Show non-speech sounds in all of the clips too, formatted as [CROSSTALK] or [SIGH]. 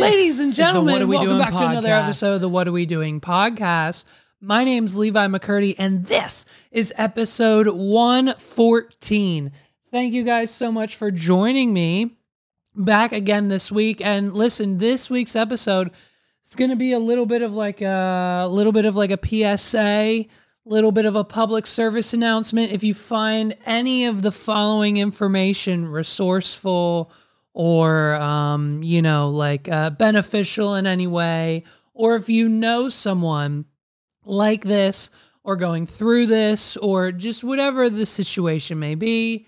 Ladies and is the What gentlemen, We welcome back to another episode of the What Are We Doing podcast. My name's Levi McCurdy, and this is episode 114. Thank you guys so much for joining me back again this week. And listen, this week's episode is going to be a little bit of like a little bit of like a PSA, a little bit of a public service announcement. If you find any of the following information resourceful or um, you know like uh, beneficial in any way, or if you know someone like this or going through this or just whatever the situation may be,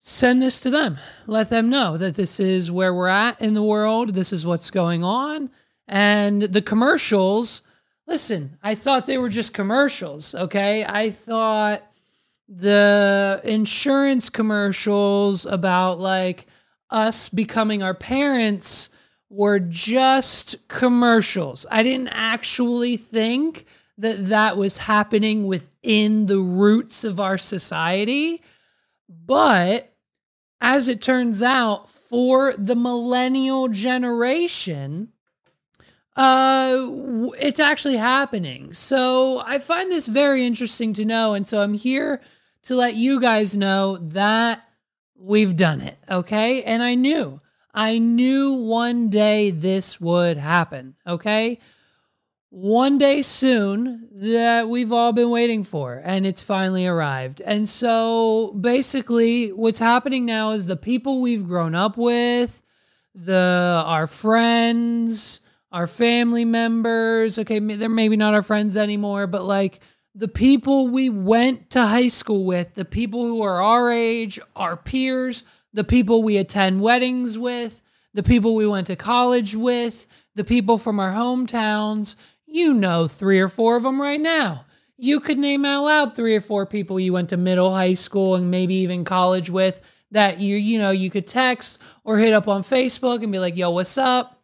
send this to them. Let them know that this is where we're at in the world, this is what's going on. And the commercials, listen, I thought they were just commercials, okay? I thought the insurance commercials about like us becoming our parents were just commercials. I didn't actually think that that was happening within the roots of our society. But as it turns out, for the millennial generation, uh, it's actually happening. So I find this very interesting to know. And so I'm here to let you guys know that we've done it. Okay. And I knew, I knew one day this would happen. Okay. One day soon that we've all been waiting for, and it's finally arrived. And so basically, what's happening now is the people we've grown up with, the our friends, our family members. Okay, they're maybe not our friends anymore, but like the people we went to high school with, the people who are our age, our peers, the people we attend weddings with, the people we went to college with, the people from our hometowns. You know, three or four of them right now. You could name out loud three or four people you went to middle, high school, and maybe even college with that you you know you could text or hit up on Facebook and be like, "Yo, what's up?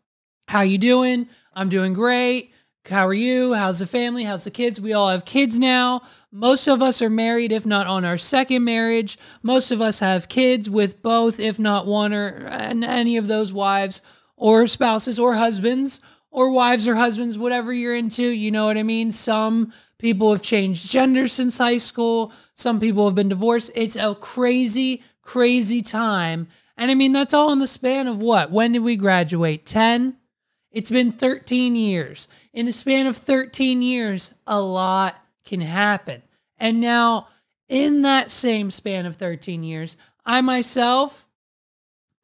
How you doing? I'm doing great. How are you? How's the family? How's the kids? We all have kids now. Most of us are married, if not on our second marriage. Most of us have kids with both, if not one or any of those wives or spouses or husbands or wives or husbands, whatever you're into. You know what I mean? Some people have changed gender since high school. Some people have been divorced. It's a crazy, crazy time. And I mean, that's all in the span of what? When did we graduate? 10? It's been 13 years. In the span of 13 years, a lot can happen. And now, in that same span of 13 years, I myself,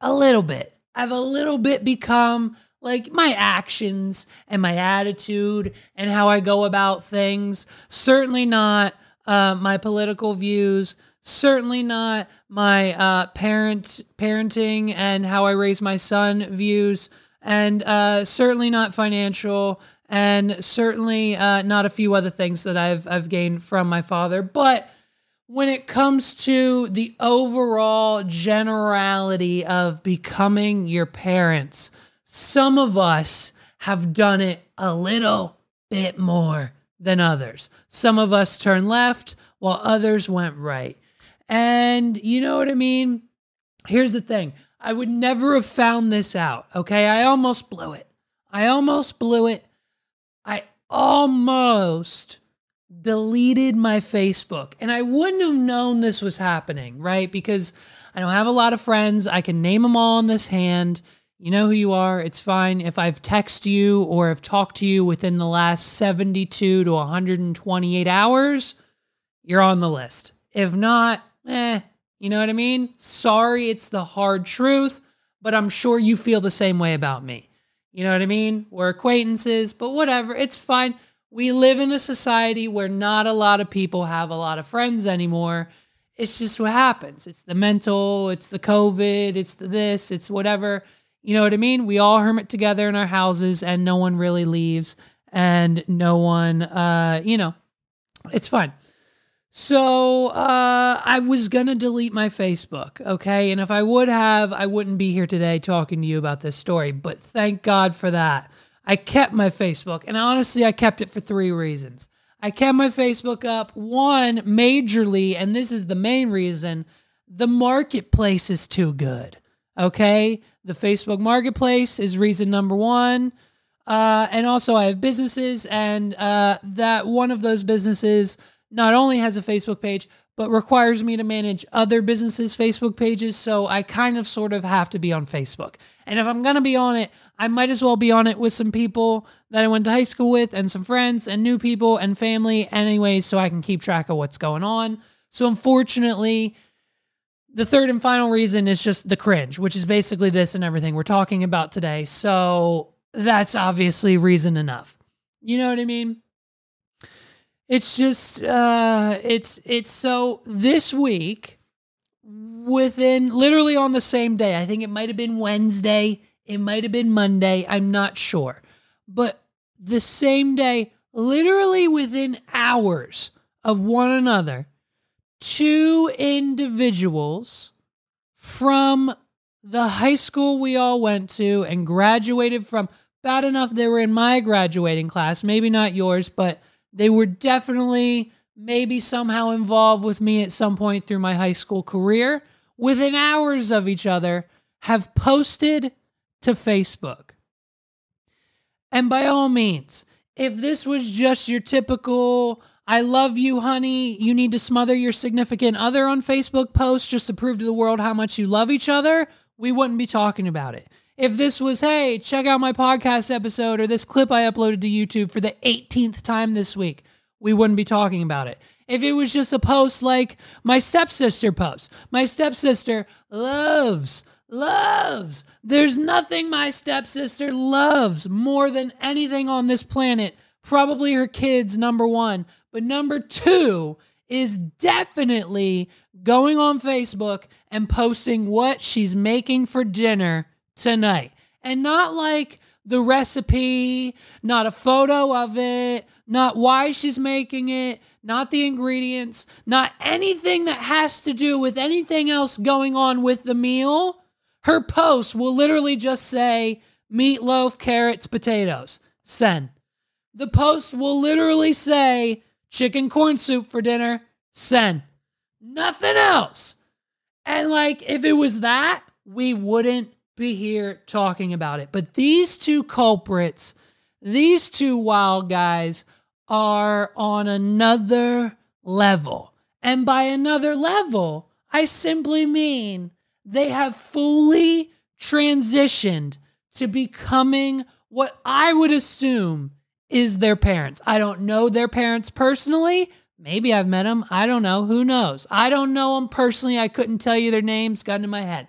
a little bit, I've a little bit become like my actions and my attitude and how I go about things. Certainly not uh, my political views. Certainly not my uh, parent parenting and how I raise my son views, and uh, certainly not financial, and certainly uh, not a few other things that I've I've gained from my father. But when it comes to the overall generality of becoming your parents, some of us have done it a little bit more than others. Some of us turned left while others went right. And you know what I mean? Here's the thing I would never have found this out. Okay. I almost blew it. I almost blew it. I almost deleted my Facebook. And I wouldn't have known this was happening, right? Because I don't have a lot of friends. I can name them all on this hand. You know who you are. It's fine. If I've texted you or have talked to you within the last 72 to 128 hours, you're on the list. If not, eh, you know what I mean? Sorry, it's the hard truth, but I'm sure you feel the same way about me. You know what I mean? We're acquaintances, but whatever, it's fine. We live in a society where not a lot of people have a lot of friends anymore. It's just what happens. It's the mental, it's the COVID, it's the this, it's whatever. You know what I mean? We all hermit together in our houses and no one really leaves and no one, uh, you know, it's fine. So uh, I was gonna delete my Facebook, okay? And if I would have, I wouldn't be here today talking to you about this story. But thank God for that. I kept my Facebook, and honestly, I kept it for three reasons. I kept my Facebook up, one, majorly, and this is the main reason the marketplace is too good. Okay. The Facebook marketplace is reason number one. Uh, and also, I have businesses, and uh, that one of those businesses not only has a Facebook page, but requires me to manage other businesses' Facebook pages. So I kind of sort of have to be on Facebook. And if I'm going to be on it, I might as well be on it with some people that I went to high school with and some friends and new people and family, anyways, so I can keep track of what's going on. So unfortunately, the third and final reason is just the cringe, which is basically this and everything we're talking about today. So that's obviously reason enough. You know what I mean? It's just uh it's it's so this week within literally on the same day. I think it might have been Wednesday, it might have been Monday, I'm not sure. But the same day, literally within hours of one another, two individuals from the high school we all went to and graduated from bad enough they were in my graduating class, maybe not yours, but they were definitely maybe somehow involved with me at some point through my high school career, within hours of each other, have posted to Facebook. And by all means, if this was just your typical, I love you, honey, you need to smother your significant other on Facebook post just to prove to the world how much you love each other, we wouldn't be talking about it. If this was, hey, check out my podcast episode or this clip I uploaded to YouTube for the 18th time this week, we wouldn't be talking about it. If it was just a post like my stepsister post, my stepsister loves, loves, there's nothing my stepsister loves more than anything on this planet. Probably her kids, number one. But number two is definitely going on Facebook and posting what she's making for dinner tonight. And not like the recipe, not a photo of it, not why she's making it, not the ingredients, not anything that has to do with anything else going on with the meal. Her post will literally just say meatloaf, carrots, potatoes. Send. The post will literally say chicken corn soup for dinner. Send. Nothing else. And like, if it was that, we wouldn't be here talking about it. But these two culprits, these two wild guys, are on another level. And by another level, I simply mean they have fully transitioned to becoming what I would assume is their parents. I don't know their parents personally. Maybe I've met them. I don't know. Who knows? I don't know them personally. I couldn't tell you their names. Got in my head.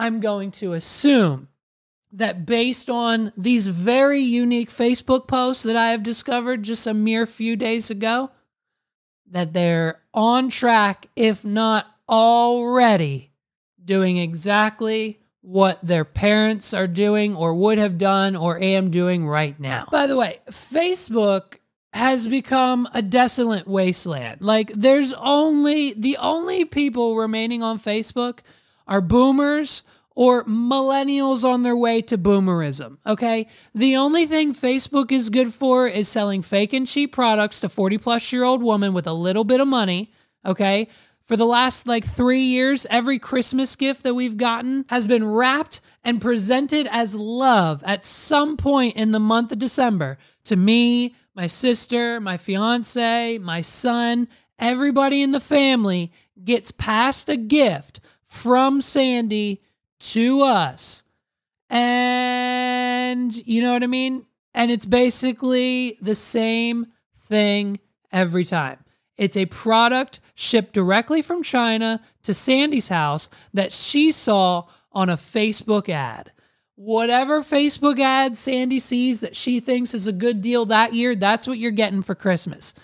I'm going to assume that based on these very unique Facebook posts that I have discovered just a mere few days ago, that they're on track, if not already, doing exactly what their parents are doing or would have done or am doing right now. By the way, Facebook has become a desolate wasteland. Like there's only the only people remaining on Facebook are boomers or millennials on their way to boomerism. Okay. The only thing Facebook is good for is selling fake and cheap products to 40 plus year old women with a little bit of money. Okay. For the last like three years, every Christmas gift that we've gotten has been wrapped and presented as love at some point in the month of December to me, my sister, my fiance, my son, everybody in the family gets passed a gift from Sandy to us. And you know what I mean? And it's basically the same thing every time. It's a product shipped directly from China to Sandy's house that she saw on a Facebook ad. Whatever Facebook ad Sandy sees that she thinks is a good deal that year, that's what you're getting for Christmas.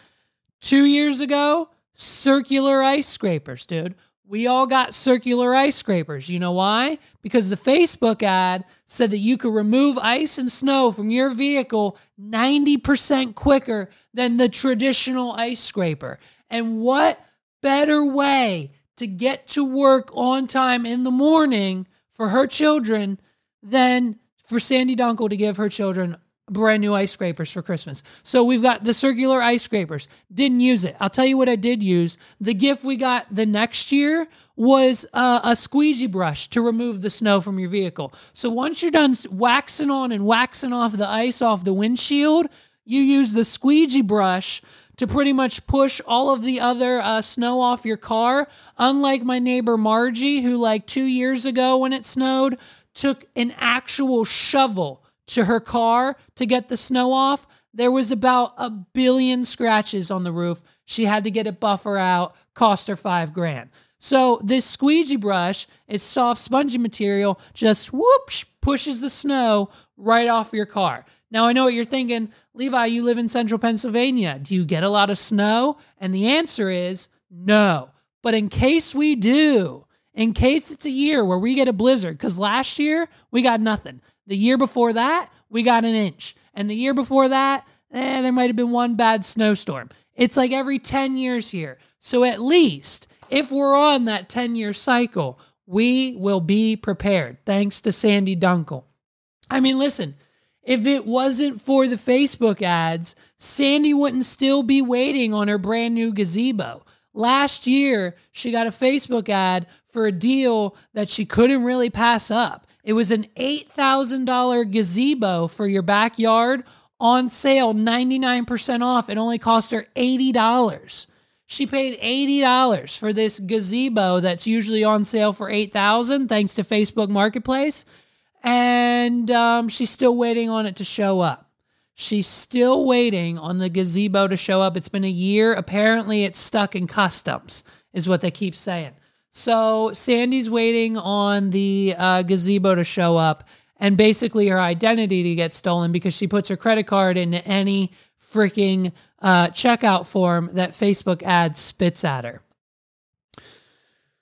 Two years ago, circular ice scrapers, dude. We all got circular ice scrapers. You know why? Because the Facebook ad said that you could remove ice and snow from your vehicle 90% quicker than the traditional ice scraper. And what better way to get to work on time in the morning for her children than for Sandy Dunkel to give her children brand new ice scrapers for Christmas. So we've got the circular ice scrapers. Didn't use it. I'll tell you what I did use. The gift we got the next year was uh, a squeegee brush to remove the snow from your vehicle. So once you're done waxing on and waxing off the ice off the windshield, you use the squeegee brush to pretty much push all of the other uh, snow off your car. Unlike my neighbor Margie, who like two years ago when it snowed, took an actual shovel to her car to get the snow off, there was about a billion scratches on the roof. She had to get a buffer out, cost her five grand. So this squeegee brush is soft, spongy material, just whoops, pushes the snow right off your car. Now I know what you're thinking, Levi, you live in central Pennsylvania. Do you get a lot of snow? And the answer is no. But in case we do, in case it's a year where we get a blizzard, because last year we got nothing. The year before that, we got an inch. And the year before that, eh, there might have been one bad snowstorm. It's like every 10 years here. So at least if we're on that 10 year cycle, we will be prepared thanks to Sandy Dunkel. I mean, listen, if it wasn't for the Facebook ads, Sandy wouldn't still be waiting on her brand new gazebo. Last year, she got a Facebook ad for a deal that she couldn't really pass up. It was an $8,000 gazebo for your backyard on sale, 99% off. It only cost her $80. She paid $80 for this gazebo that's usually on sale for 8000 thanks to Facebook Marketplace. And um, she's still waiting on it to show up. She's still waiting on the gazebo to show up. It's been a year. Apparently, it's stuck in customs, is what they keep saying. So Sandy's waiting on the uh, gazebo to show up and basically her identity to get stolen because she puts her credit card in any freaking uh, checkout form that Facebook ads spits at her.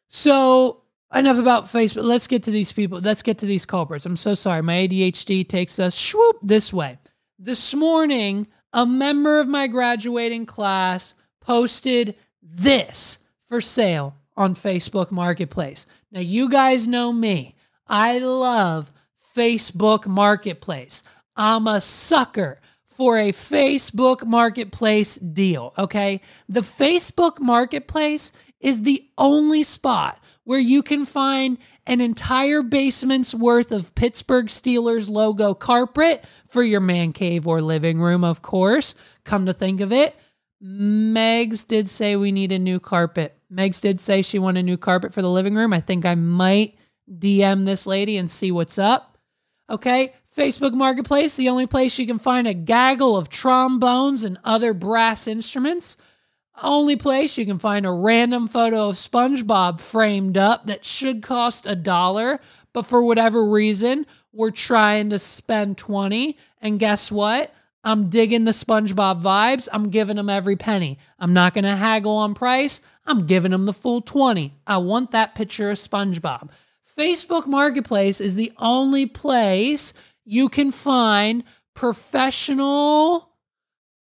So enough about Facebook. Let's get to these people. Let's get to these culprits. I'm so sorry. My ADHD takes us swoop this way. This morning, a member of my graduating class posted this for sale on Facebook Marketplace. Now, you guys know me. I love Facebook Marketplace. I'm a sucker for a Facebook Marketplace deal, okay? The Facebook Marketplace is the only spot where you can find an entire basement's worth of Pittsburgh Steelers logo carpet for your man cave or living room, of course. Come to think of it, Megs did say we need a new carpet. Megs did say she wanted a new carpet for the living room. I think I might DM this lady and see what's up. Okay, Facebook Marketplace, the only place you can find a gaggle of trombones and other brass instruments. Only place you can find a random photo of SpongeBob framed up that should cost a dollar, but for whatever reason, we're trying to spend 20. And guess what? I'm digging the SpongeBob vibes. I'm giving them every penny. I'm not going to haggle on price. I'm giving them the full 20. I want that picture of SpongeBob. Facebook Marketplace is the only place you can find professional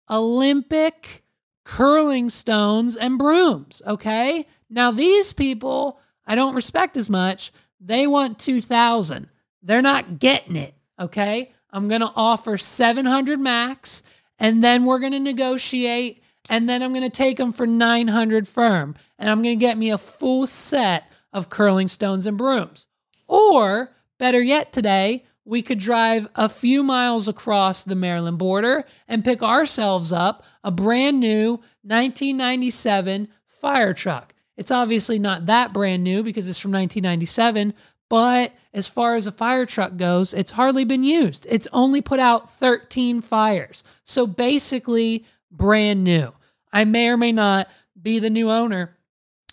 Olympic curling stones and brooms. Okay. Now, these people I don't respect as much. They want 2000. They're not getting it. Okay. I'm going to offer 700 max and then we're going to negotiate and then I'm going to take them for 900 firm and I'm going to get me a full set of curling stones and brooms. Or better yet, today, we could drive a few miles across the Maryland border and pick ourselves up a brand new 1997 fire truck. It's obviously not that brand new because it's from 1997, but as far as a fire truck goes, it's hardly been used. It's only put out 13 fires. So basically, brand new. I may or may not be the new owner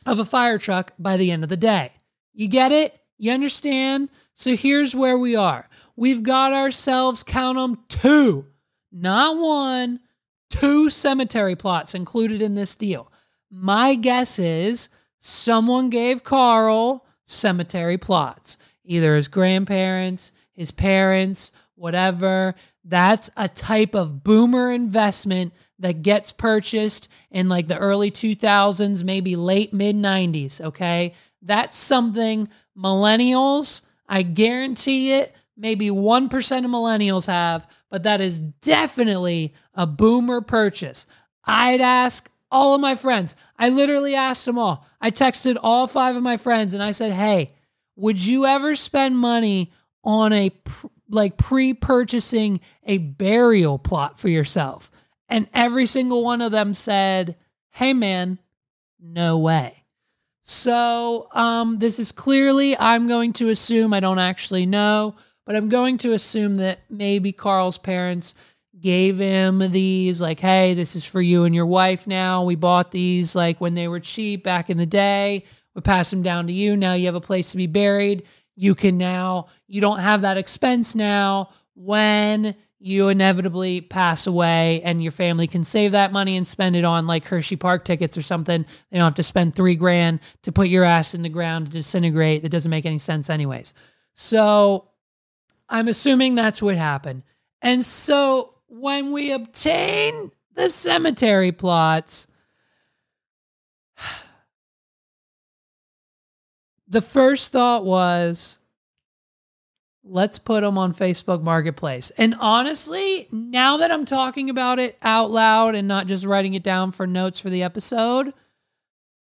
of a fire truck by the end of the day. You get it? You understand? So here's where we are. We've got ourselves, count them, two, not one, two cemetery plots included in this deal. My guess is someone gave Carl cemetery plots, either his grandparents, his parents, whatever. That's a type of boomer investment that gets purchased in like the early 2000s, maybe late mid 90s. Okay. That's something millennials, I guarantee it, maybe 1% of millennials have, but that is definitely a boomer purchase. I'd ask all of my friends, I literally asked them all. I texted all five of my friends and I said, hey, would you ever spend money on a like pre-purchasing a burial plot for yourself. And every single one of them said, "Hey man, no way." So, um this is clearly I'm going to assume I don't actually know, but I'm going to assume that maybe Carl's parents gave him these like, "Hey, this is for you and your wife now. We bought these like when they were cheap back in the day. We pass them down to you. Now you have a place to be buried." you can now, you don't have that expense now when you inevitably pass away and your family can save that money and spend it on like Hershey Park tickets or something. They don't have to spend three grand to put your ass in the ground to disintegrate. That doesn't make any sense, anyways. So I'm assuming that's what happened. And so when we obtain the cemetery plots, [SIGHS] the first thought was let's put them on Facebook Marketplace. And honestly, now that I'm talking about it out loud and not just writing it down for notes for the episode,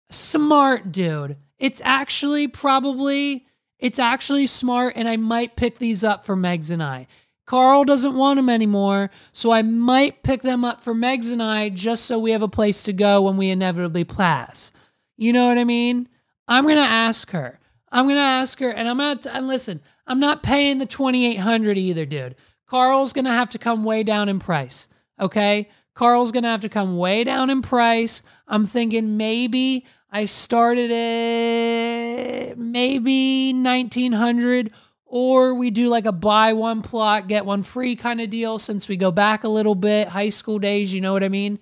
smart dude. It's actually probably it's actually smart and I might pick these up for Megs and I. Carl doesn't want them anymore, so I might pick them up for Megs and I just so we have a place to go when we inevitably pass. You know what I mean? I'm gonna ask her. I'm gonna ask her, and I'm gonna and listen. I'm not paying the 2,800 either, dude. Carl's gonna have to come way down in price. Okay, Carl's gonna have to come way down in price. I'm thinking maybe I started at maybe 1,900, or we do like a buy one plot get one free kind of deal. Since we go back a little bit, high school days, you know what I mean?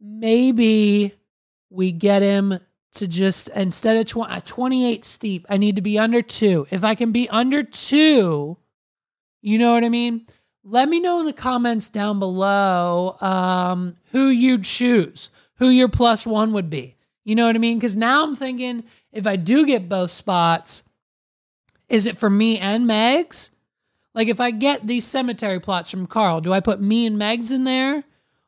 Maybe we get him to just instead of tw- 28 steep, I need to be under two. If I can be under two, you know what I mean? Let me know in the comments down below um, who you'd choose, who your plus one would be. You know what I mean? Because now I'm thinking if I do get both spots, is it for me and Megs? Like if I get these cemetery plots from Carl, do I put me and Megs in there?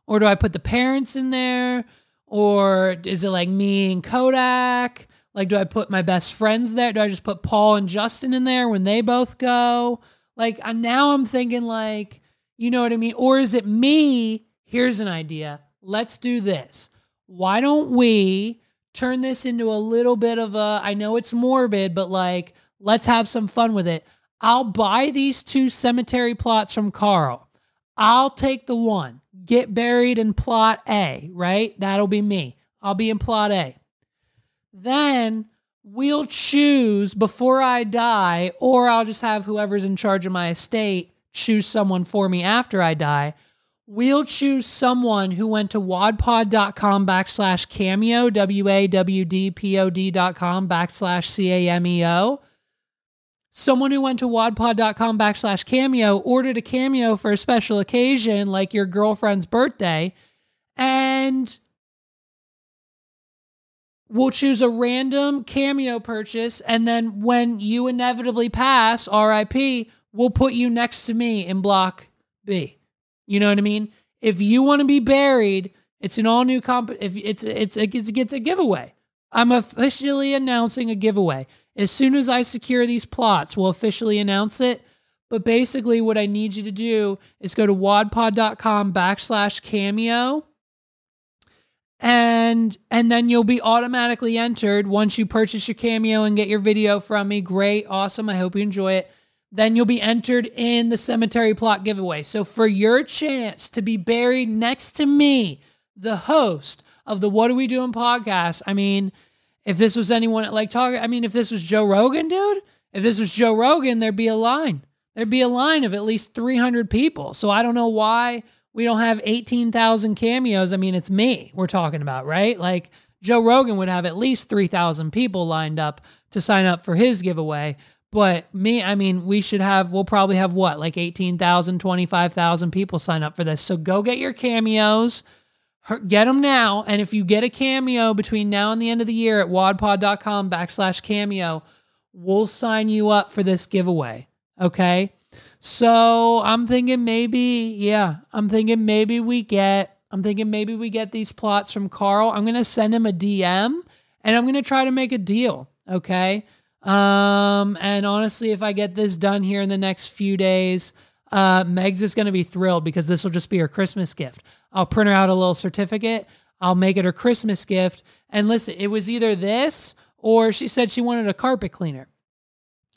Or do I put the parents in there? Or is it like me and Kodak? Like, do I put my best friends there? Do I just put Paul and Justin in there when they both go? Like, uh, now I'm thinking, like, you know what I mean? Or is it me? Here's an idea. Let's do this. Why don't we turn this into a little bit of a, I know it's morbid, but like, let's have some fun with it. I'll buy these two cemetery plots from Carl. I'll take the one, get buried in plot A, right? That'll be me. I'll be in plot A. Then we'll choose before I die, or I'll just have whoever's in charge of my estate choose someone for me after I die. We'll choose someone who went to wawdpod.com backslash cameo, W A W D P O D.com backslash C A M E O. Someone who went to wawdpod.com backslash cameo ordered a cameo for a special occasion like your girlfriend's birthday. And we'll choose a random cameo purchase. And then when you inevitably pass, RIP, we'll put you next to me in block B. You know what I mean? If you want to be buried, it's an all new comp. If it's it's it gets, it gets a giveaway. I'm officially announcing a giveaway. As soon as I secure these plots, we'll officially announce it. But basically, what I need you to do is go to wawdpod.com backslash cameo and and then you'll be automatically entered once you purchase your cameo and get your video from me. Great. Awesome. I hope you enjoy it. Then you'll be entered in the cemetery plot giveaway. So for your chance to be buried next to me the host of the what are we doing podcast i mean if this was anyone like talk i mean if this was joe rogan dude if this was joe rogan there'd be a line there'd be a line of at least 300 people so i don't know why we don't have 18,000 cameos. I mean, it's me we're talking about, right? Like Joe Rogan would have at least 3,000 people lined up to sign up for his giveaway. But me, I mean, we should have, we'll probably have what, like 18,000, 25,000 people sign up for this. So go get your cameos, get them now. And if you get a cameo between now and the end of the year at wawdpod.com backslash cameo, we'll sign you up for this giveaway. Okay. So I'm thinking maybe, yeah, I'm thinking maybe we get, I'm thinking maybe we get these plots from Carl. I'm going to send him a DM and I'm going to try to make a deal. Okay. Um, and honestly, if I get this done here in the next few days, uh, Megs is going to be thrilled because this will just be her Christmas gift. I'll print her out a little certificate. I'll make it her Christmas gift. And listen, it was either this or she said she wanted a carpet cleaner.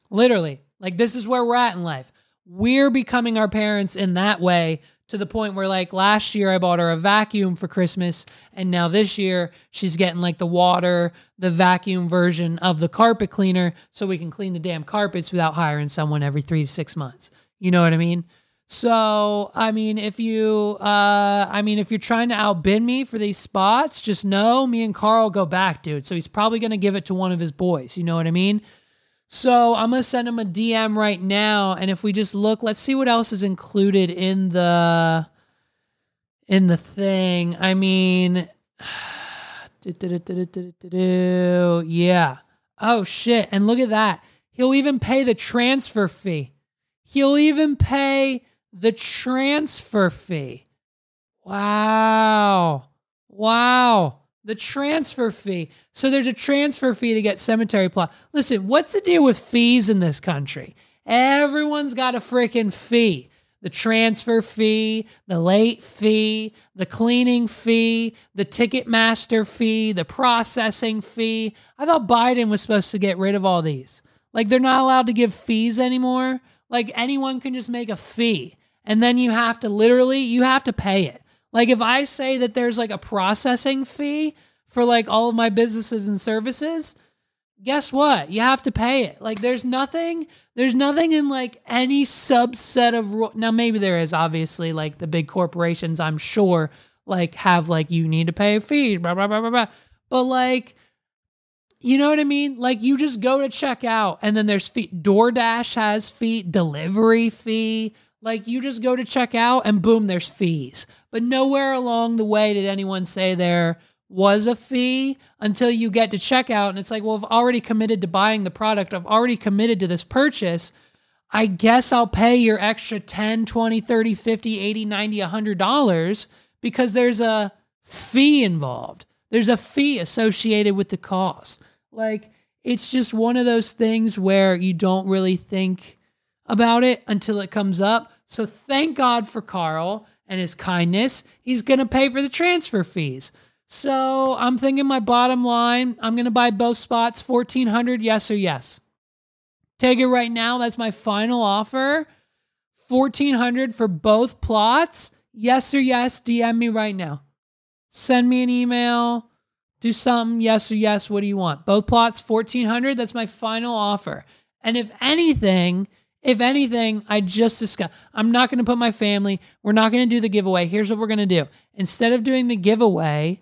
Literally, like this is where we're at in life we're becoming our parents in that way to the point where like last year I bought her a vacuum for Christmas and now this year she's getting like the water, the vacuum version of the carpet cleaner so we can clean the damn carpets without hiring someone every 3 to 6 months. You know what I mean? So, I mean, if you uh I mean, if you're trying to outbid me for these spots, just know me and Carl go back, dude. So he's probably going to give it to one of his boys, you know what I mean? So I'm gonna send him a DM right now, and if we just look, let's see what else is included in the in the thing. I mean, yeah. Oh shit! And look at that. He'll even pay the transfer fee. He'll even pay the transfer fee. Wow. Wow the transfer fee. So there's a transfer fee to get cemetery plot. Listen, what's the deal with fees in this country? Everyone's got a freaking fee. The transfer fee, the late fee, the cleaning fee, the Ticketmaster fee, the processing fee. I thought Biden was supposed to get rid of all these. Like they're not allowed to give fees anymore. Like anyone can just make a fee and then you have to literally you have to pay it. Like if I say that there's like a processing fee for like all of my businesses and services, guess what? You have to pay it. Like there's nothing, there's nothing in like any subset of now maybe there is obviously like the big corporations I'm sure like have like you need to pay a fee, blah blah blah blah blah. But like you know what I mean? Like you just go to check out and then there's fee. DoorDash has fee, delivery fee. Like you just go to check out and boom, there's fees. But nowhere along the way did anyone say there was a fee until you get to checkout. And it's like, well, I've already committed to buying the product. I've already committed to this purchase. I guess I'll pay your extra 10, 20, 30, 50, 80, 90, $100 because there's a fee involved. There's a fee associated with the cost. Like, it's just one of those things where you don't really think about it until it comes up. So thank God for Carl and his kindness. He's going to pay for the transfer fees. So I'm thinking my bottom line, I'm going to buy both spots 1400 yes or yes. Take it right now. That's my final offer. 1400 for both plots. Yes or yes, DM me right now. Send me an email. Do something. Yes or yes. What do you want? Both plots 1400. That's my final offer. And if anything, if anything, I just discussed, I'm not going to put my family, we're not going to do the giveaway. Here's what we're going to do. Instead of doing the giveaway,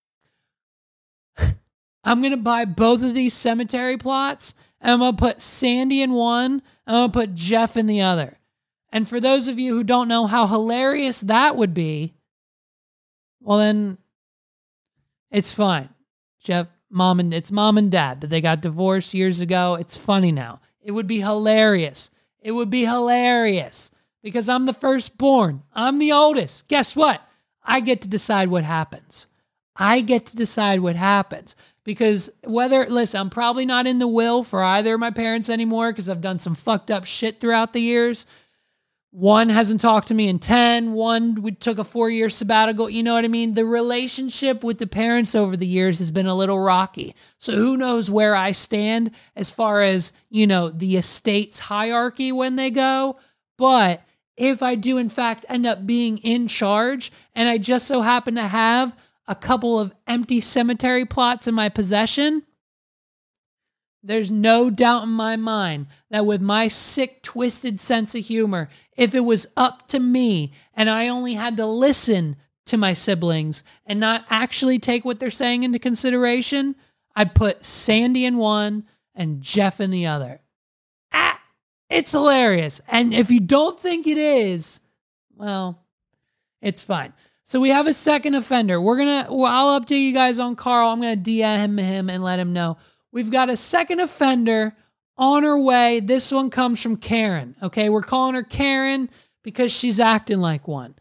I'm to buy both of these cemetery plots and I'm to put Sandy in one, and I'm to put Jeff in the other. And for those of you who don't know how hilarious that would be, well, then it's fine. Jeff, mom and it's mom and dad that they got divorced years ago. It's funny now. It would be hilarious. It would be hilarious because I'm the firstborn. I'm the oldest. Guess what? I get to decide what happens. I get to decide what happens because whether, listen, I'm probably not in the will for either of my parents anymore because I've done some fucked up shit throughout the years. One hasn't talked to me in 10, one we took a four year sabbatical. You know what I mean? The relationship with the parents over the years has been a little rocky. So who knows where I stand as far as, you know, the estate's hierarchy when they go. But if I do, in fact, end up being in charge and I just so happen to have a couple of empty cemetery plots in my possession, there's no doubt in my mind that with my sick, twisted sense of humor, if it was up to me and I only had to listen to my siblings and not actually take what they're saying into consideration, I'd put Sandy in one and Jeff in the other. Ah, it's hilarious. And if you don't think it is, well, it's fine. So we have a second offender. We're gonna. Well, I'll update you guys on Carl. I'm gonna DM him and let him know we've got a second offender on her way. This one comes from Karen. Okay, we're calling her Karen because she's acting like one.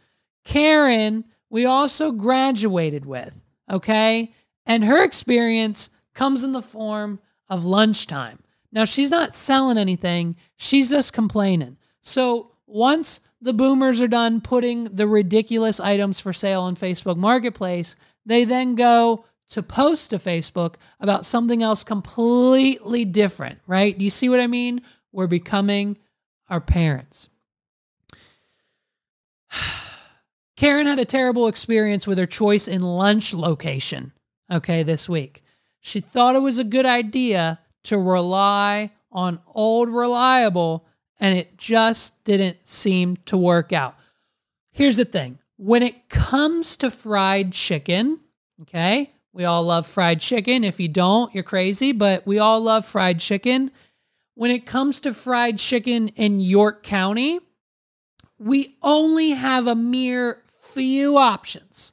Karen, we also graduated with. Okay, and her experience comes in the form of lunchtime. Now she's not selling anything. She's just complaining. So once the boomers are done putting the ridiculous items for sale on Facebook Marketplace, they then go to post to Facebook about something else completely different, right? Do you see what I mean? We're becoming our parents. [SIGHS] Karen had a terrible experience with her choice in lunch location, okay, this week. She thought it was a good idea to rely on old reliable and it just didn't seem to work out. Here's the thing when it comes to fried chicken, okay, we all love fried chicken. If you don't, you're crazy, but we all love fried chicken. When it comes to fried chicken in York County, we only have a mere few options.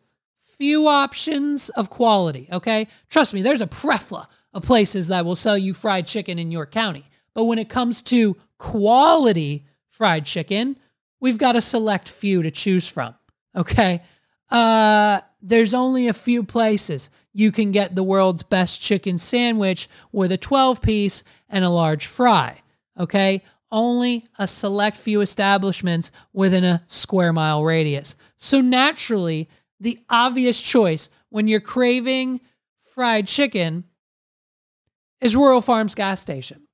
Few options of quality, okay? Trust me, there's a prefla of places that will sell you fried chicken in York County. But when it comes to quality fried chicken, we've got a select few to choose from. Okay. Uh, there's only a few places you can get the world's best chicken sandwich with a 12 piece and a large fry. Okay. Only a select few establishments within a square mile radius. So, naturally, the obvious choice when you're craving fried chicken is Royal Farms gas station.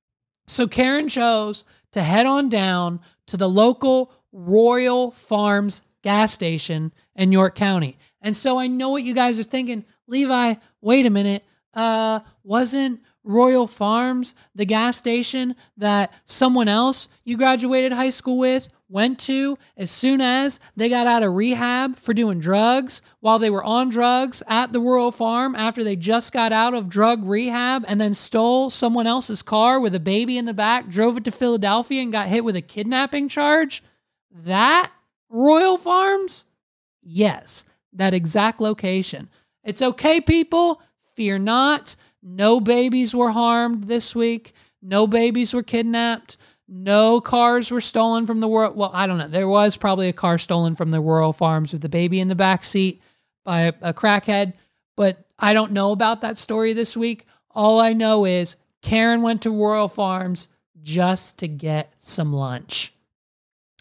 So Karen chose to head on down to the local Royal Farms gas station in York County. And so I know what you guys are thinking. Levi, wait a minute. uh, wasn't Royal Farms the gas station that someone else you graduated high school with went to as soon as they got out of rehab for doing drugs while they were on drugs at the Royal Farm after they just got out of drug rehab and then stole someone else's car with a baby in the back, drove it to Philadelphia and got hit with a kidnapping charge? That Royal Farms? Yes, that exact location. It's okay, people. Fear not. No babies were harmed this week. No babies were kidnapped. No cars were stolen from the world. Well, I don't know. There was probably a car stolen from the Royal Farms with the baby in the back seat by a, a crackhead, but I don't know about that story this week. All I know is Karen went to Royal Farms just to get some lunch.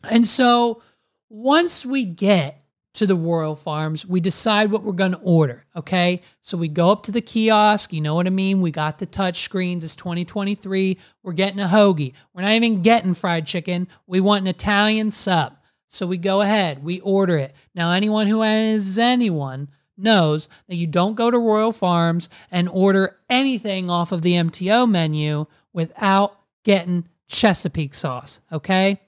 And so once we get to the Royal Farms, we decide what we're going to order. Okay. So we go up to the kiosk. You know what I mean? We got the touch screens. It's 2023. We're getting a hoagie. We're not even getting fried chicken. We want an Italian sub. So we go ahead, we order it. Now, anyone who is anyone knows that you don't go to Royal Farms and order anything off of the MTO menu without getting Chesapeake sauce. Okay.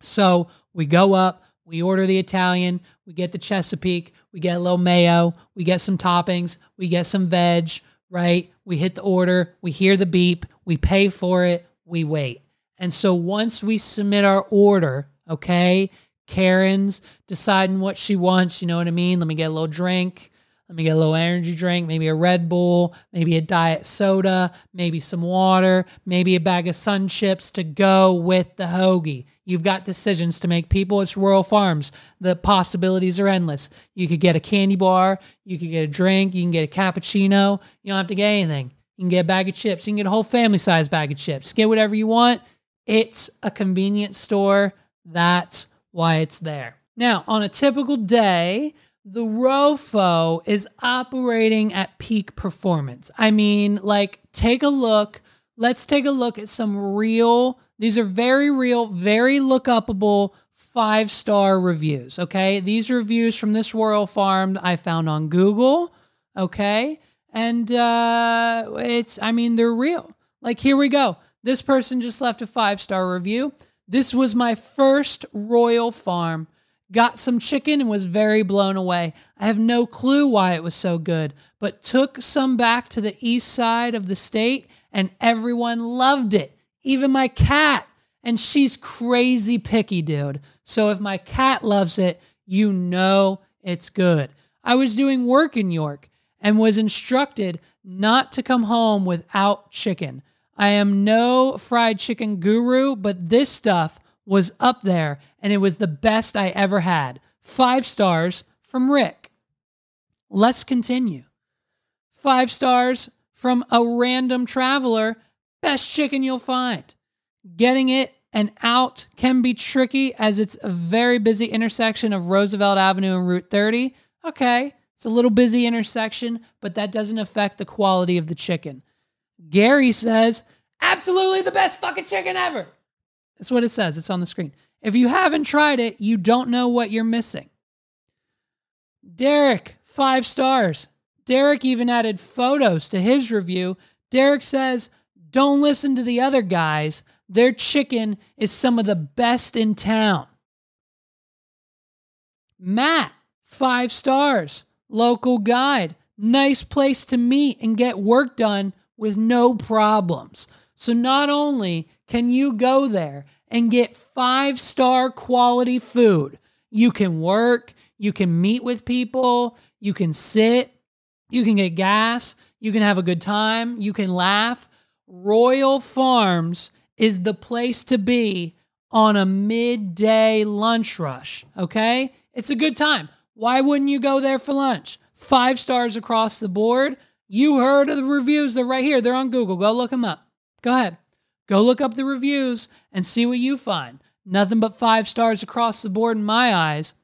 So we go up, we order the Italian, we get the Chesapeake, we get a little mayo, we get some toppings, we get some veg, right? We hit the order, we hear the beep, we pay for it, we wait. And so once we submit our order, okay, Karen's deciding what she wants, you know what I mean? Let me get a little drink. Let me get a little energy drink, maybe a Red Bull, maybe a diet soda, maybe some water, maybe a bag of sun chips to go with the hoagie. You've got decisions to make. People, it's Royal Farms. The possibilities are endless. You could get a candy bar, you could get a drink, you can get a cappuccino. You don't have to get anything. You can get a bag of chips. You can get a whole family size bag of chips. Get whatever you want. It's a convenience store. That's why it's there. Now, on a typical day, the ROFO is operating at peak performance. I mean, like, take a look. Let's take a look at some real, these are very real, very look upable five star reviews. Okay. These reviews from this Royal Farm I found on Google. Okay. And uh, it's, I mean, they're real. Like, here we go. This person just left a five star review. This was my first Royal Farm got some chicken and was very blown away. I have no clue why it was so good, but took some back to the east side of the state and everyone loved it. Even my cat. And she's crazy picky, dude. So if my cat loves it, you know it's good. I was doing work in York and was instructed not to come home without chicken. I am no fried chicken guru, but this stuff was up there and it was the best I ever had. Five stars from Rick. Let's continue. Five stars from a random traveler. Best chicken you'll find. Getting it and out can be tricky as it's a very busy intersection of Roosevelt Avenue and Route 30. Okay, it's a little busy intersection, but that doesn't affect the quality of the chicken. Gary says, absolutely the best fucking chicken ever. That's what it says. It's on the screen. If you haven't tried it, you don't know what you're missing. Derek, five stars. Derek even added photos to his review. Derek says, Don't listen to the other guys. Their chicken is some of the best in town. Matt, five stars. Local guide. Nice place to meet and get work done with no problems. So not only can you go there and get five star quality food? You can work, you can meet with people, you can sit, you can get gas, you can have a good time, you can laugh. Royal Farms is the place to be on a midday lunch rush, okay? It's a good time. Why wouldn't you go there for lunch? Five stars across the board. You heard of the reviews, they're right here. They're on Google. Go look them up. Go ahead. Go look up the reviews and see what you find. Nothing but five stars across the board in my eyes.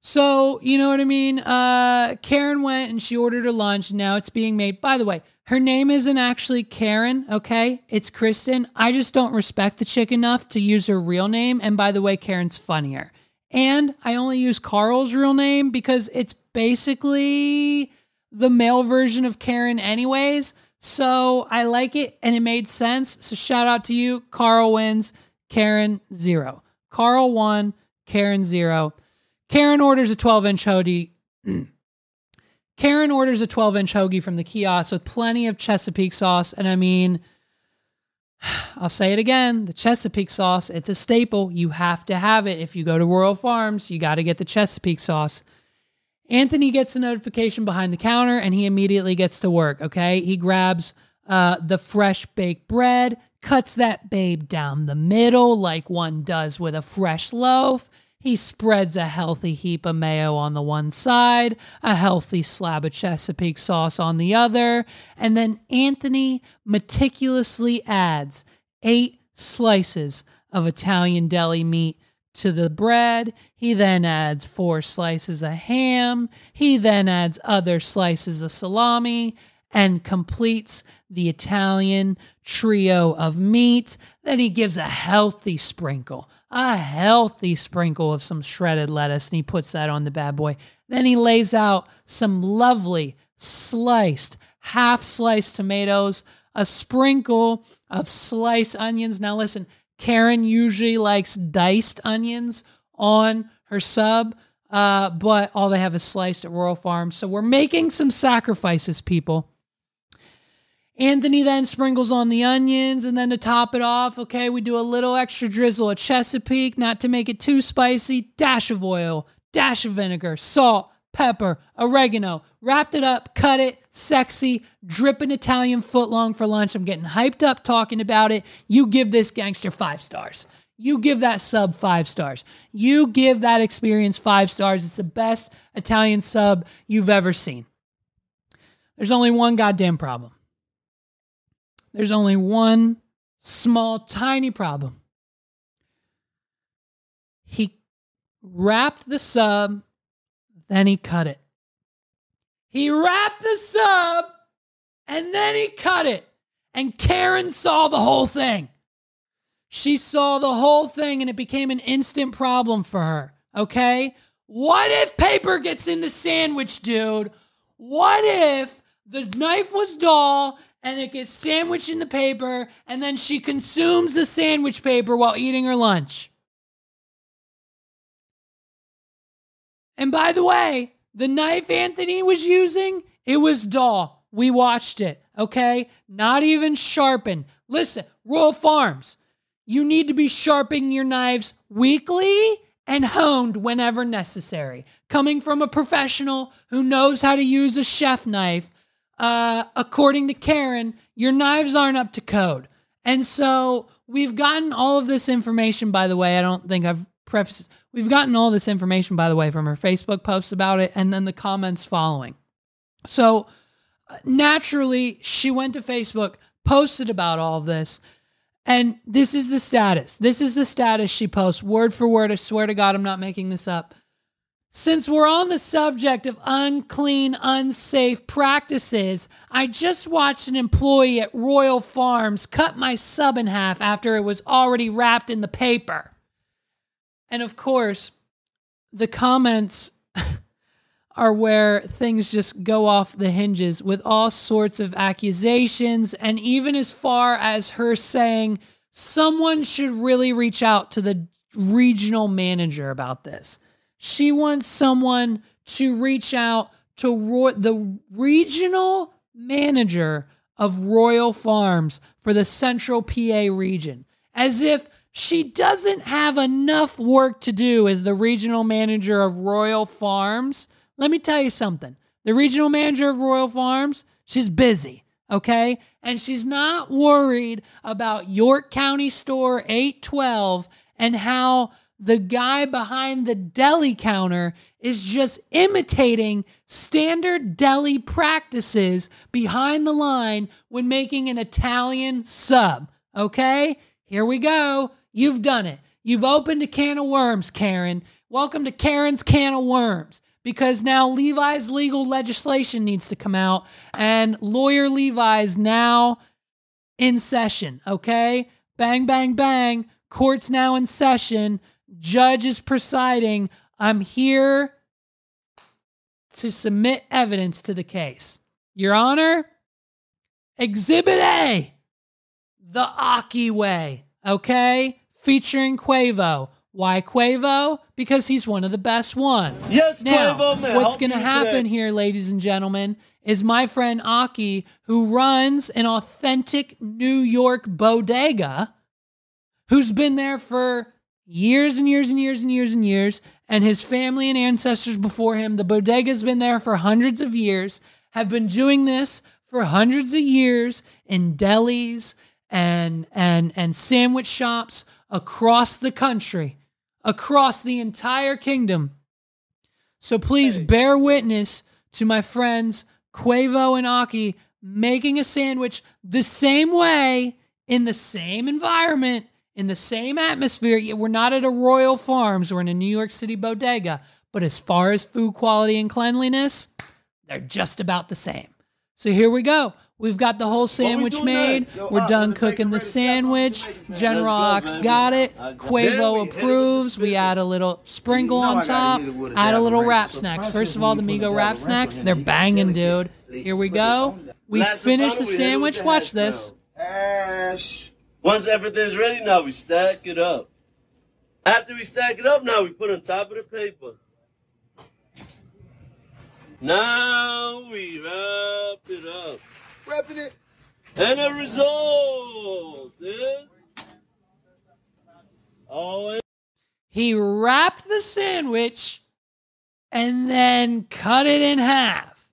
So, you know what I mean? Uh, Karen went and she ordered her lunch. Now it's being made. By the way, her name isn't actually Karen, okay? It's Kristen. I just don't respect the chick enough to use her real name. And by the way, Karen's funnier. And I only use Carl's real name because it's basically the male version of Karen, anyways. So I like it and it made sense. So shout out to you. Carl wins, Karen zero. Carl one, Karen zero. Karen orders a 12 inch hoodie. [CLEARS THROAT] Karen orders a 12 inch hoagie from the kiosk with plenty of Chesapeake sauce. And I mean, [SIGHS] I'll say it again the Chesapeake sauce, it's a staple. You have to have it. If you go to Royal Farms, you got to get the Chesapeake sauce. Anthony gets the notification behind the counter and he immediately gets to work. Okay. He grabs uh, the fresh baked bread, cuts that babe down the middle like one does with a fresh loaf. He spreads a healthy heap of mayo on the one side, a healthy slab of Chesapeake sauce on the other, and then Anthony meticulously adds eight slices of Italian deli meat to the bread. He then adds four slices of ham. He then adds other slices of salami and completes the Italian trio of meat. Then he gives a healthy sprinkle, a healthy sprinkle of some shredded lettuce, and he puts that on the bad boy. Then he lays out some lovely sliced, half sliced tomatoes, a sprinkle of sliced onions. Now, listen, Karen usually likes diced onions on her sub. Uh, but all they have is sliced at Royal Farms. So we're making some sacrifices, people. Anthony then sprinkles on the onions, and then to top it off, okay, we do a little extra drizzle of Chesapeake, not to make it too spicy, dash of oil, dash of vinegar, salt, pepper, oregano, wrapped it up, cut it, sexy, dripping Italian footlong for lunch. I'm getting hyped up talking about it. You give this gangster five stars. You give that sub five stars. You give that experience five stars. It's the best Italian sub you've ever seen. There's only one goddamn problem. There's only one small, tiny problem. He wrapped the sub, then he cut it. He wrapped the sub, and then he cut it. And Karen saw the whole thing. She saw the whole thing, and it became an instant problem for her. Okay? What if paper gets in the sandwich, dude? What if the knife was dull and it gets sandwiched in the paper, and then she consumes the sandwich paper while eating her lunch. And by the way, the knife Anthony was using, it was dull. We watched it, okay? Not even sharpened. Listen, Royal Farms, you need to be sharpening your knives weekly and honed whenever necessary. Coming from a professional who knows how to use a chef knife, uh, according to Karen, your knives aren't up to code. And so we've gotten all of this information, by the way. I don't think I've prefaced, we've gotten all this information, by the way, from her Facebook posts about it and then the comments following. So uh, naturally, she went to Facebook, posted about all of this. And this is the status. This is the status she posts, word for word. I swear to God, I'm not making this up. Since we're on the subject of unclean, unsafe practices, I just watched an employee at Royal Farms cut my sub in half after it was already wrapped in the paper. And of course, the comments [LAUGHS] are where things just go off the hinges with all sorts of accusations, and even as far as her saying someone should really reach out to the regional manager about this. She wants someone to reach out to the regional manager of Royal Farms for the Central PA region, as if she doesn't have enough work to do as the regional manager of Royal Farms. Let me tell you something. The regional manager of Royal Farms, she's busy, okay? And she's not worried about York County Store 812 and how the guy behind the deli counter is just imitating standard deli practices behind the line when making an Italian sub. Okay, here we go. You've done it. You've opened a can of worms, Karen. Welcome to Karen's Can of Worms. Because now Levi's legal legislation needs to come out, and lawyer Levi's now in session. Okay, bang, bang, bang. Court's now in session Judge is presiding. I'm here to submit evidence to the case. Your Honor, Exhibit A, the Aki way, okay? Featuring Quavo. Why Quavo? Because he's one of the best ones. Yes, now, Quavo, man. what's going to happen today. here, ladies and gentlemen, is my friend Aki, who runs an authentic New York bodega, who's been there for years and years and years and years and years, and his family and ancestors before him, the bodega's been there for hundreds of years, have been doing this for hundreds of years in delis and and and sandwich shops across the country, across the entire kingdom. So please bear witness to my friends Quavo and Aki making a sandwich the same way in the same environment, in the same atmosphere. We're not at a Royal Farms, we're in a New York City bodega, but as far as food quality and cleanliness, they're just about the same. So here we go. We've got the whole sandwich doing made. Yo, We're Ock, done let me take cooking the sandwich. General Let's go, Ox baby. got it. Uh, I. Quavo we hit it approves. We add a little sprinkle You know I on top. hit it with a Add a little wrap ranch. So snacks. First of all, the when Migo wrap snacks. ranch on They're banging, delicate. dude. Here we go. We Last finished the we hit it with sandwich. Watch this. Ash. Once everything's ready, now we stack it up. After we stack it up, now we put on top of the paper. Now we wrap it up. Wrapping it. And the result is. Oh, and He wrapped the sandwich and then cut it in half.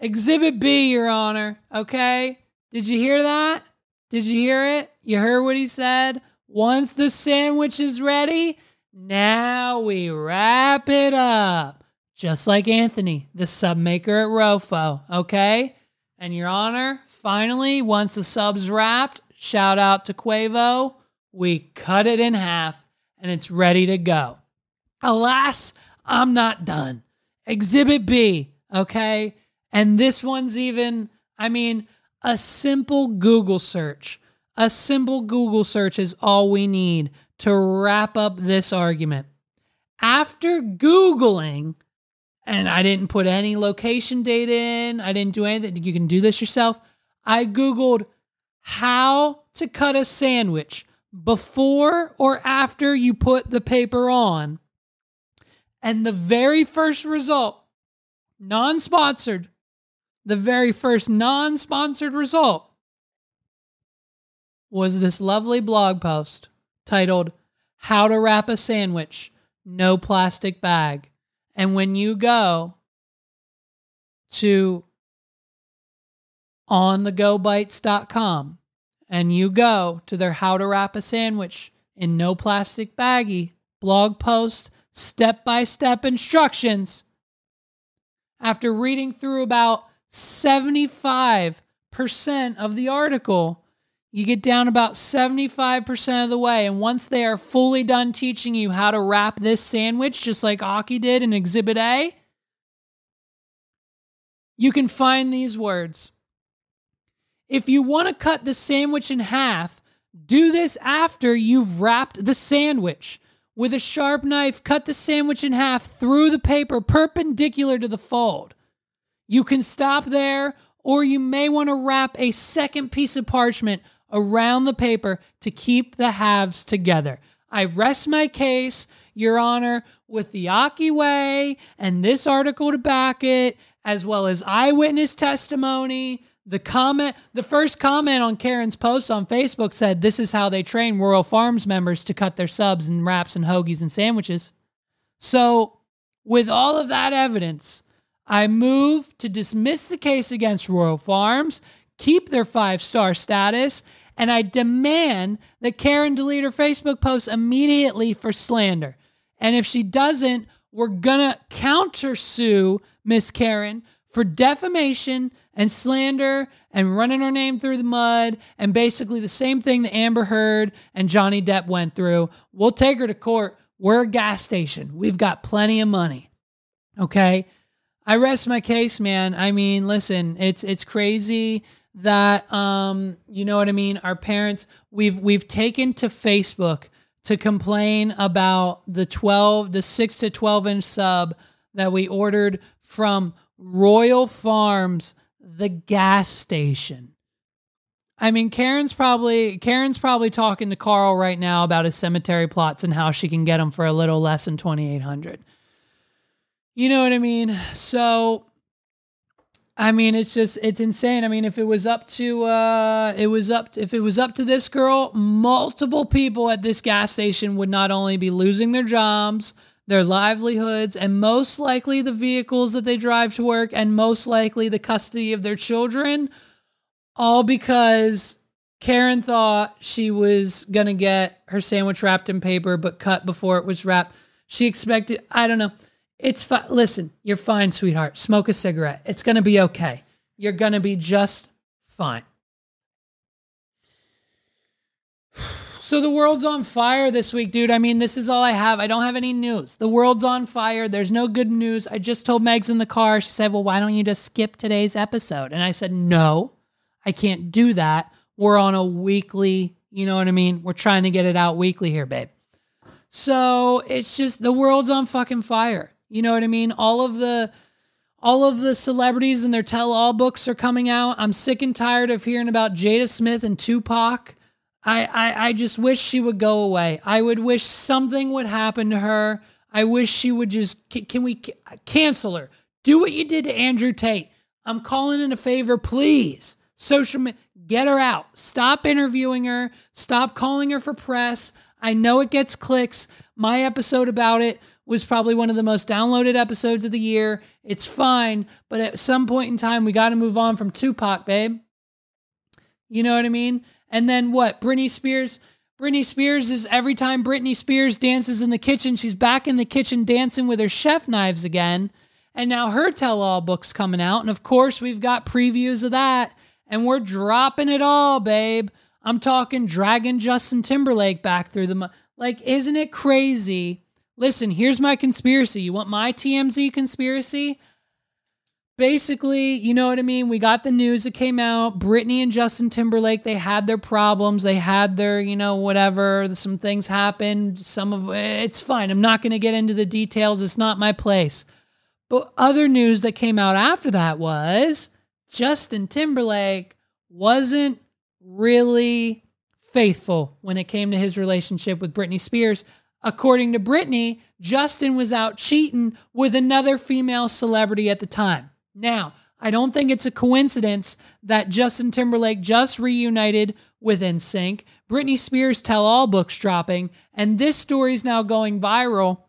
Exhibit B, Your Honor. Okay? Did you hear that? Did you hear it? You heard what he said? Once the sandwich is ready, now we wrap it up. Just like Anthony, the sub maker at Rofo. Okay? And Your Honor, finally, once the sub's wrapped, shout out to Quavo, we cut it in half and it's ready to go. Alas, I'm not done. Exhibit B, okay? And this one's even, I mean, a simple Google search. A simple Google search is all we need to wrap up this argument. After Googling, and I didn't put any location data in, I didn't do anything. You can do this yourself. I Googled how to cut a sandwich before or after you put the paper on. And the very first result, non sponsored, the very first non sponsored result was this lovely blog post titled How to Wrap a Sandwich, No Plastic Bag. And when you go to onthegobites.com and you go to their How to Wrap a Sandwich in No Plastic Baggie blog post, step by step instructions, after reading through about 75% of the article, you get down about 75% of the way. And once they are fully done teaching you how to wrap this sandwich, just like Aki did in Exhibit A, you can find these words. If you want to cut the sandwich in half, do this after you've wrapped the sandwich. With a sharp knife, cut the sandwich in half through the paper perpendicular to the fold. You can stop there, or you may want to wrap a second piece of parchment around the paper to keep the halves together. I rest my case, Your Honor, with the Aki way and this article to back it, as well as eyewitness testimony. The comment, the first comment on Karen's post on Facebook said, This is how they train Royal Farms members to cut their subs and wraps and hoagies and sandwiches. So, with all of that evidence, I move to dismiss the case against Royal Farms, keep their five star status, and I demand that Karen delete her Facebook posts immediately for slander. And if she doesn't, we're gonna countersue Miss Karen for defamation and slander and running her name through the mud and basically the same thing that Amber Heard and Johnny Depp went through. We'll take her to court. We're a gas station. We've got plenty of money. Okay? I rest my case, man. I mean, listen, it's it's crazy that um, you know what I mean, our parents we've we've taken to Facebook to complain about the 12, the 6 to 12 inch sub that we ordered from Royal Farms, the gas station. I mean, Karen's probably Karen's probably talking to Carl right now about his cemetery plots and how she can get them for a little less than 2800. You know what I mean? So I mean, it's just it's insane. I mean, if it was up to uh it was up to, if it was up to this girl, multiple people at this gas station would not only be losing their jobs, their livelihoods, and most likely the vehicles that they drive to work and most likely the custody of their children, all because Karen thought she was to get her sandwich wrapped in paper but cut before it was wrapped. She expected, I don't know. It's fine. Listen, you're fine, sweetheart. Smoke a cigarette. It's going to be okay. You're going to be just fine. So the world's on fire this week, dude. I mean, this is all I have. I don't have any news. The world's on fire. There's no good news. I just told Megs in the car. She said, Well, why don't you just skip today's episode? And I said, No, I can't do that. We're on a weekly, you know what I mean? We're trying to get it out weekly here, babe. So it's just the world's on fucking fire. You know what I mean? All of the all of the celebrities and their tell all books are coming out. I'm sick and tired of hearing about Jada Smith and Tupac. I, I, I just wish she would go away. I would wish something would happen to her. I wish she would just, can we cancel her? Do what you did to Andrew Tate. I'm calling in a favor, please. Social media, get her out. Stop interviewing her. Stop calling her for press. I know it gets clicks. My episode about it was probably one of the most downloaded episodes of the year. It's fine, but at some point in time, we got to move on from Tupac, babe. You know what I mean? And then what? Britney Spears. Britney Spears is every time Britney Spears dances in the kitchen, she's back in the kitchen dancing with her chef knives again. And now her tell all book's coming out. And of course, we've got previews of that. And we're dropping it all, babe. I'm talking dragging Justin Timberlake back through the. Like, isn't it crazy Listen, here's my conspiracy. You want my TMZ conspiracy? Basically, you know what I mean? We got the news that came out. Britney and Justin Timberlake, they had their problems. They had their, you know, whatever. Some things happened. Some of it's fine. I'm not going to get into the details. It's not my place. But other news that came out after that was Justin Timberlake wasn't really faithful when it came to his relationship with Britney Spears. According to Britney, Justin was out cheating with another female celebrity at the time. Now, I don't think it's a coincidence that Justin Timberlake just reunited with NSYNC, Britney Spears tell all books dropping, and this story is now going viral.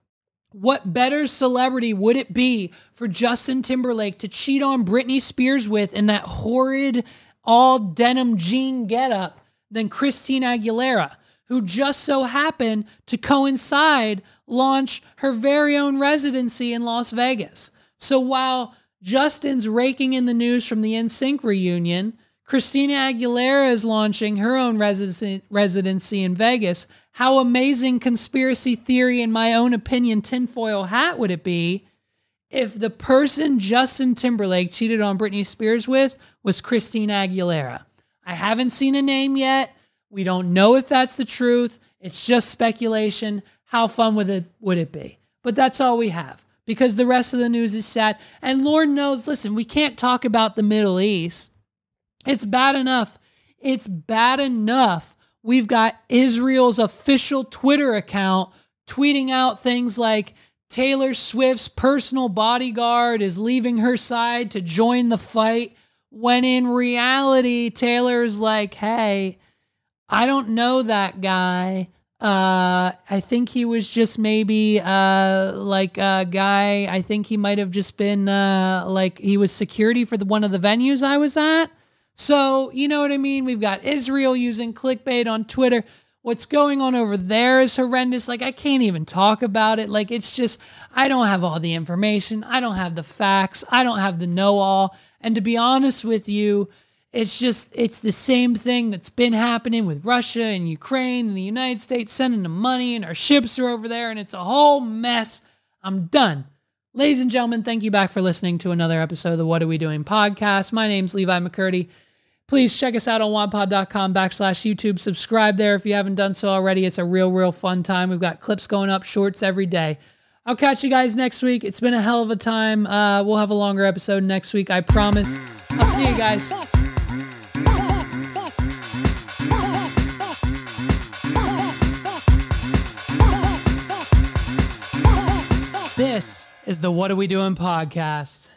What better celebrity would it be for Justin Timberlake to cheat on Britney Spears with in that horrid all denim jean getup than Christina Aguilera? Who just so happened to coincide launch her very own residency in Las Vegas. So while Justin's raking in the news from the NSYNC reunion, Christina Aguilera is launching her own residency, residency in Vegas. How amazing conspiracy theory, in my own opinion, tinfoil hat would it be if the person Justin Timberlake cheated on Britney Spears with was Christina Aguilera? I haven't seen a name yet. We don't know if that's the truth. It's just speculation. How fun would it would it be? But that's all we have because the rest of the news is sad. And Lord knows, listen, we can't talk about the Middle East. It's bad enough. It's bad enough. We've got Israel's official Twitter account tweeting out things like Taylor Swift's personal bodyguard is leaving her side to join the fight, when in reality, Taylor's like, hey, I don't know that guy. Uh, I think he was just maybe uh like a guy. I think he might have just been uh like he was security for the one of the venues I was at. So you know what I mean. We've got Israel using clickbait on Twitter. What's going on over there is horrendous. Like I can't even talk about it. Like it's just I don't have all the information. I don't have the facts. I don't have the know all. And to be honest with you it's just it's the same thing that's been happening with Russia and Ukraine and the United States sending them money and our ships are over there and it's a whole mess. I'm done. Ladies and gentlemen, thank you back for listening to another episode of the What Are We Doing podcast. My name's Levi McCurdy. Please check us out on wawdpod.com backslash YouTube. Subscribe there if you haven't done so already. It's a real, real fun time. We've got clips going up, shorts every day. I'll catch you guys next week. It's been a hell of a time. Uh, we'll have a longer episode next week, I promise. I'll see you guys. Is the What Are We Doing podcast.